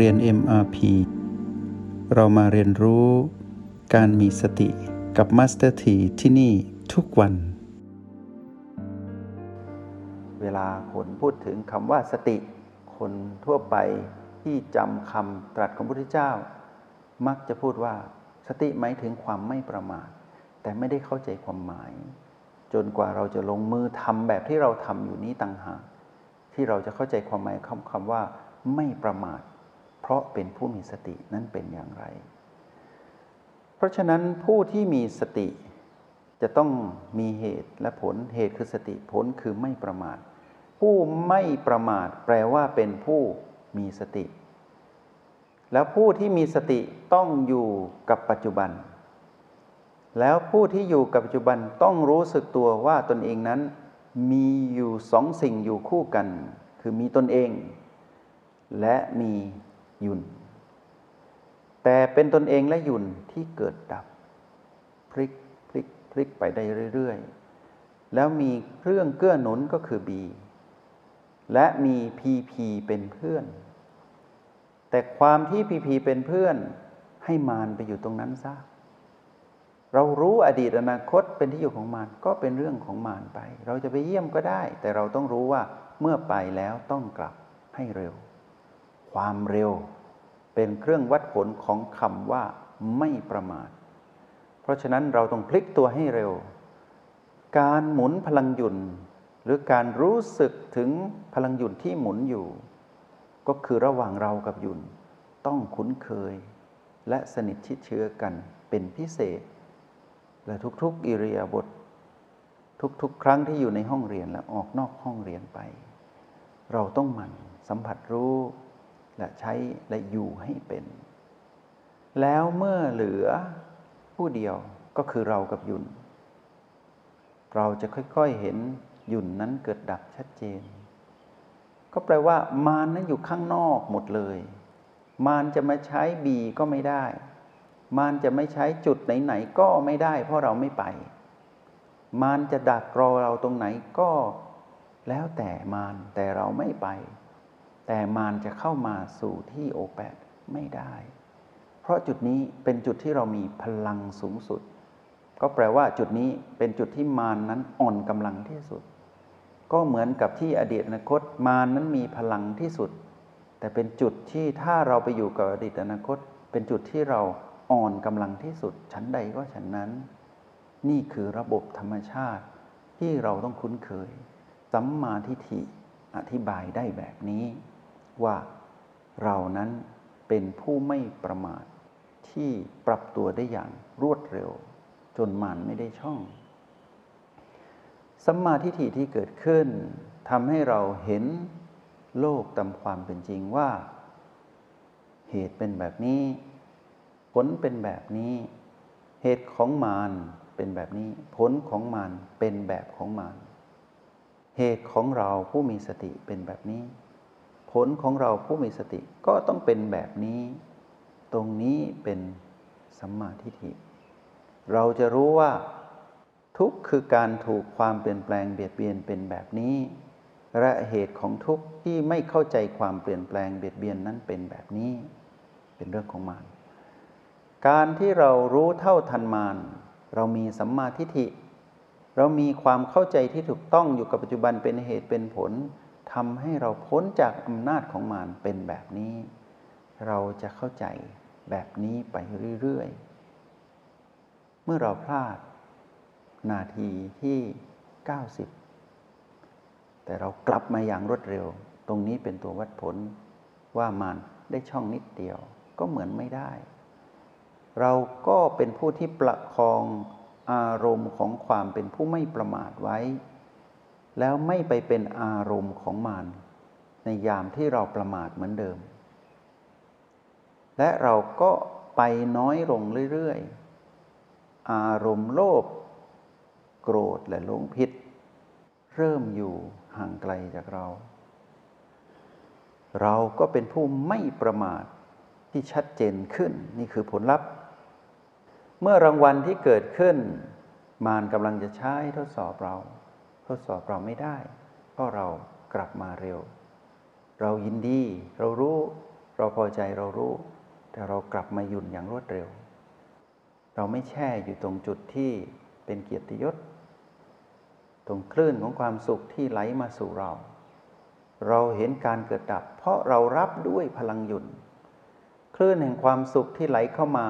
เรียน MRP เรามาเรียนรู้การมีสติกับ Master T ที่ที่นี่ทุกวัน เวลาคนพูดถึงคำว่าสติ คนทั่วไปที่จำคำตรัสของพระพุทธเจ้า มักจะพูดว่าสติหมายถึงความไม่ประมาท แต่ไม่ได้เข้าใจความหมาย จนกว่าเราจะลงมือทำแบบที่เราทำอยู่นี้ต่างหากที่เราจะเข้าใจความหมายคำคำว่าไม่ประมาท เพราะเป็นผู้มีสตินั้นเป็นอย่างไร เพราะฉะนั้นผู้ที่มีสติจะต้องมีเหตุและผล เหตุคือสติผลคือไม่ประมาท ผู้ไม่ประมาท แปลว่าเป็นผู้มีสติ แล้วผู้ที่มีสติต้องอยู่กับปัจจุบัน แล้วผู้ที่อยู่กับปัจจุบันต้องรู้สึกตัวว่าตนเองนั้น มีอยู่สองสิ่งอยู่คู่กัน คือมีตนเอง และมี ยุนแต่เป็นตนเองและยุนที่เกิดดับ พลิกพลิกพลิกไปได้เรื่อยๆ แล้วมีเครื่องเกื้อหนุนก็คือบีและมีพีพีเป็นเพื่อน แต่ความที่พีพีเป็นเพื่อนให้มานไปอยู่ตรงนั้นซะเรารู้อดีตอนาคตเป็นที่อยู่ของมารก็เป็นเรื่องของมารไป เราจะไปเยี่ยมก็ได้ แต่เราต้องรู้ว่าเมื่อไปแล้วต้องกลับให้เร็ว ความเร็ว เป็นเครื่องวัดผลของคำว่าไม่ประมาท เพราะฉะนั้นเราต้องพลิกตัวให้เร็ว การหมุนพลังหยุ่นหรือการรู้สึกถึงพลังหยุ่นที่หมุนอยู่ ก็คือระหว่างเรากับหยุ่นต้องคุ้นเคย และสนิทชิดเชื้อกันเป็นพิเศษ และทุกๆอิริยาบถทุกๆ ครั้งที่อยู่ในห้องเรียนและออกนอกห้องเรียนไป เราต้องหมั่นสัมผัสรู้ และใช้และอยู่ให้เป็น แล้วเมื่อเหลือผู้เดียวก็คือเรากับยุน เราจะค่อยๆเห็นยุนนั้นเกิดดับชัดเจน ก็แปลว่า มารนั้นอยู่ข้างนอกหมดเลย มารจะมาใช้บีก็ไม่ได้ มารจะไม่ใช้จุดไหนๆก็ไม่ได้ เพราะเราไม่ไป มารจะดักรอเราตรงไหนก็แล้วแต่มารแต่เราไม่ไป แต่มารจะเข้ามาสู่ที่โอแปดไม่ได้ เพราะจุดนี้เป็นจุดที่เรามีพลังสูงสุด ก็แปลว่าจุดนี้เป็นจุดที่มารนนั้นอ่อนกำลังที่สุด ก็เหมือนกับที่อดีตอนาคตมารนนั้นมีพลังที่สุด แต่เป็นจุดที่ถ้าเราไปอยู่กับอดีตอนาคต เป็นจุดที่เราอ่อนกำลังที่สุด ชั้นใดก็ชั้นนั้น นี่คือระบบธรรมชาติที่เราต้องคุ้นเคยสัมมาทิฏฐิอธิบายได้แบบนี้ ว่าเรานั้นเป็นผู้ไม่ประมาท ที่ปรับตัวได้อย่างรวดเร็ว จนมันไม่ได้ช่อง สัมมาทิฏฐิที่เกิดขึ้นทำให้เราเห็นโลกตามความเป็นจริงว่า เหตุเป็นแบบนี้ ผลเป็นแบบนี้ เหตุของมารเป็นแบบนี้ ผลของมารเป็นแบบของมารเหตุของเราผู้มีสติเป็นแบบนี้ ผลของเราผู้มีสติก็ต้องเป็นแบบนี้ ตรงนี้เป็นสัมมาทิฏฐิ เราจะรู้ว่าทุกคือการถูกความเปลี่ยนแปลงเบียดเบียนเป็นแบบนี้ และเหตุของทุกที่ไม่เข้าใจความเปลี่ยนแปลงเบียดเบียนนั้นเป็นแบบนี้ เป็นเรื่องของมารการที่เรารู้เท่าทันมารเรามีสัมมาทิฏฐิ เรามีความเข้าใจที่ถูกต้องอยู่กับปัจจุบันเป็นเหตุเป็นผล ทำให้เราพ้นจากอำนาจของมารเป็นแบบนี้ เราจะเข้าใจแบบนี้ไปเรื่อยๆ เมื่อเราพลาดนาทีที่ 90 แต่เรากลับมาอย่างรวดเร็ว ตรงนี้เป็นตัววัดผลว่ามารได้ช่องนิดเดียว ก็เหมือนไม่ได้ เราก็เป็นผู้ที่ประคองอารมณ์ของความเป็นผู้ไม่ประมาทไว้ แล้วไม่ไปเป็นอารมณ์ของมารในยามที่เราประมาทเหมือนเดิม และเราก็ไปน้อยลงเรื่อยๆ อารมณ์โลภโกรธและหลงพิษเริ่มอยู่ห่างไกลจากเรา เราก็เป็นผู้ไม่ประมาทที่ชัดเจนขึ้นนี่คือผลลัพธ์ เมื่อรางวัลที่เกิดขึ้น มารกำลังจะใช้ทดสอบเรา ทดสอบเราไม่ได้ เพราะเรากลับมาเร็ว เรายินดี เรารู้ เราพอใจเรารู้ แต่เรากลับมาหยุ่นอย่างรวดเร็ว เราไม่แช่อยู่ตรงจุดที่เป็นเกียรติยศ ตรงคลื่นของความสุขที่ไหลมาสู่เรา เราเห็นการเกิดดับ เพราะเรารับด้วยพลังหยุ่น คลื่นแห่งความสุขที่ไหลเข้ามา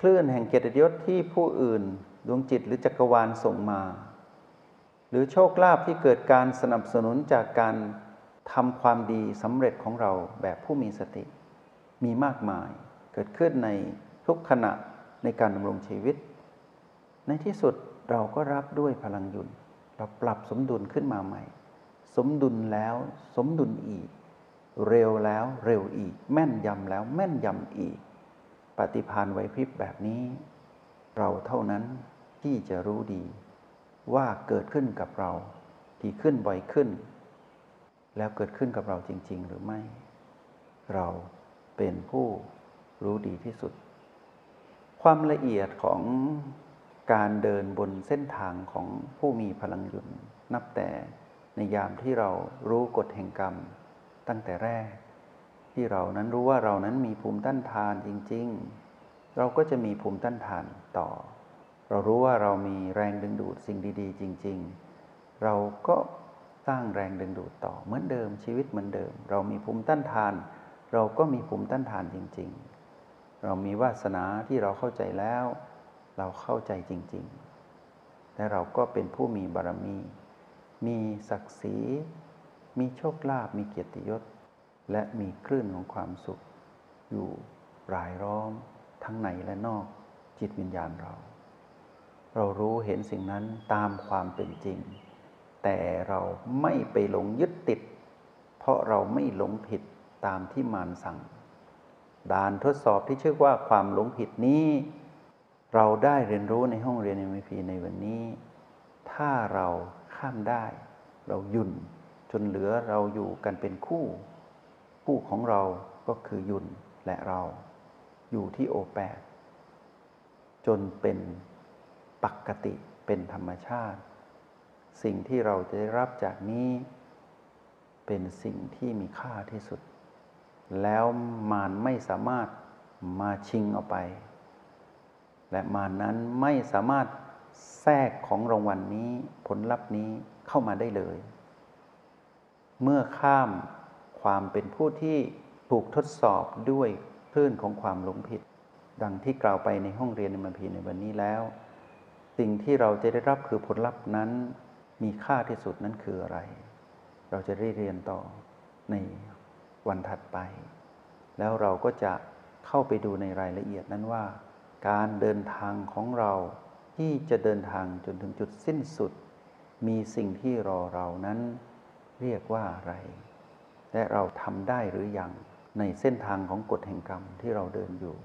คลื่นแห่งเกียรติยศที่ผู้อื่น ดวงจิตหรือจักรวาลส่งมา รือโชคลาภที่เกิดการสนับสนุนจากการทำความดีสำเร็จของเราแบบผู้มีสติ มีมากมายเกิดขึ้นในทุกขณะในการดำรงชีวิต ในที่สุดเราก็รับด้วยพลังยุนเราปรับสมดุลขึ้นมาใหม่ สมดุลแล้วสมดุลอีก เร็วแล้วเร็วอีก แม่นยำแล้วแม่นยำอีก ปฏิพานไวพริบแบบนี้ เราเท่านั้นที่จะรู้ดี ว่าเกิดขึ้นกับเราดีขึ้นบ่อยขึ้น แล้วเกิดขึ้นกับเราจริง ๆ หรือไม่ เราเป็นผู้รู้ดีที่สุด ความละเอียดของการเดินบนเส้นทางของผู้มีพลังยุนนับแต่ในยามที่เรารู้กฎแห่งกรรมตั้งแต่แรก ที่เรานั้นรู้ว่าเรานั้นมีภูมิต้านทานจริง ๆ เราก็จะมีภูมิต้านทานต่อ เรารู้ว่าเรามีแรงดึงดูดสิ่งดีๆ จริง ๆ เราก็สร้างแรงดึงดูดต่อเหมือนเดิมชีวิตเหมือนเดิม เรามีภูมิต้านทาน เราก็มีภูมิต้านทานจริง ๆ เรามีวาสนาที่เราเข้าใจแล้ว เราเข้าใจจริง ๆ และเราก็เป็นผู้มีบารมี มีศักดิ์ศรี มีโชคลาภมีเกียรติยศ และมีคลื่นของความสุข อยู่รายล้อมทั้งในและนอกจิตวิญญาณเรา เรารู้เห็นสิ่งนั้นตามความเป็นจริง แต่เราไม่ไปหลงยึดติด เพราะเราไม่หลงผิดตามที่มารสั่งด่านทดสอบที่ชื่อว่าความหลงผิดนี้ เราได้เรียนรู้ในห้องเรียน MVP ในวันนี้ ถ้าเราข้ามได้ เรายุ่น จนเหลือเราอยู่กันเป็นคู่ คู่ของเราก็คือยุ่นและเรา อยู่ที่โอแปดจนเป็น ปกติเป็นธรรมชาติ สิ่งที่เราจะได้รับจากนี้ เป็นสิ่งที่มีค่าที่สุด แล้วมารไม่สามารถมาชิงเอาไป และมารนั้นไม่สามารถแทรกของรางวัลนนี้ผลลัพธ์นี้เข้ามาได้เลย เมื่อข้ามความเป็นผู้ที่ถูกทดสอบด้วยคลื่นของความหลงผิด ดังที่กล่าวไปในห้องเรียนในมันพีในวันนี้แล้ว สิ่งที่เราจะได้รับคือผลลัพธ์นั้น มีค่าที่สุดนั้นคืออะไร เราจะได้เรียนต่อในวันถัดไป แล้วเราก็จะเข้าไปดูในรายละเอียดนั้นว่า การเดินทางของเราที่จะเดินทางจนถึงจุดสิ้นสุด มีสิ่งที่รอเรานั้นเรียกว่าอะไร และเราทำได้หรือยังในเส้นทางของกฎแห่งกรรมที่เราเดินอยู่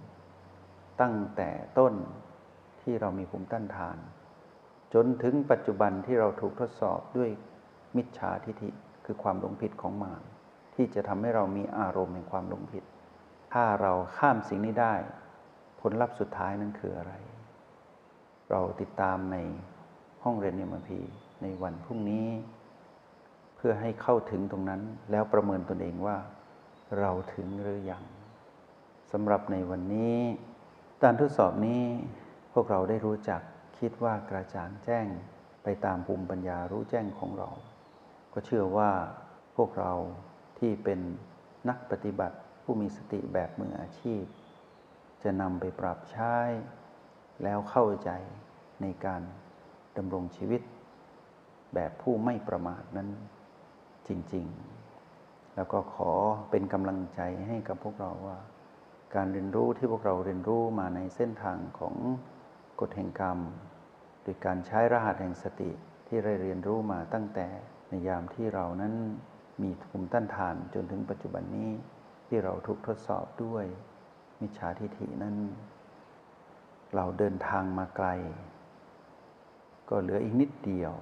ตั้งแต่ต้น ที่เรามีภูมิต้านทาน จนถึงปัจจุบันที่เราถูกทดสอบด้วยมิจฉาทิฐิคือความหลงผิดของมารที่จะทำให้เรามีอารมณ์แห่งความหลงผิด ถ้าเราข้ามสิ่งนี้ได้ ผลลัพธ์สุดท้ายนั้นคืออะไร เราติดตามในห้องเรียนเนมพีในวันพรุ่งนี้ เพื่อให้เข้าถึงตรงนั้นแล้วประเมินตนเองว่า เราถึงหรือยังสำหรับในวันนี้การทดสอบนี้ พวกเราได้รู้จักคิดว่ากระจ่างแจ้งไปตามภูมิปัญญารู้แจ้งของเรา ก็เชื่อว่าพวกเราที่เป็นนักปฏิบัติผู้มีสติแบบมืออาชีพ จะนำไปปรับใช้แล้วเข้าใจในการดำรงชีวิต แบบผู้ไม่ประมาทนั้นจริง ๆ แล้วก็ขอเป็นกำลังใจให้กับพวกเราว่า การเรียนรู้ที่พวกเราเรียนรู้มาในเส้นทางของ กฎแห่งกรรม โดยการใช้รหัสแห่งสติที่ได้เรียนรู้มาตั้งแต่ในยามที่เรานั้นมีภูมิต้านทานจนถึงปัจจุบันนี้ที่เราถูกทดสอบด้วย มิจฉาทิฐินั้น เราเดินทางมาไกล ก็เหลืออีกนิดเดียว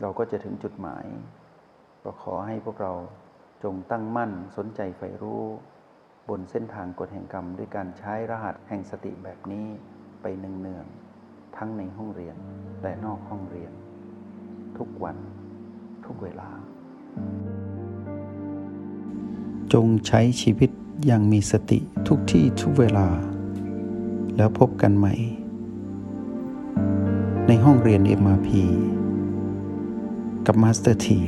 เราก็จะถึงจุดหมาย ก็ขอให้พวกเราจงตั้งมั่นสนใจใฝ่รู้ บนเส้นทางกฎแห่งกรรม ด้วยการใช้รหัสแห่งสติแบบนี้ไปเนืองๆ ทั้งในห้องเรียนและนอกห้องเรียน ทุกวันทุกเวลา จงใช้ชีวิตอย่างมีสติทุกที่ทุกเวลา แล้วพบกันใหม่ ในห้องเรียน MRP กับ Master T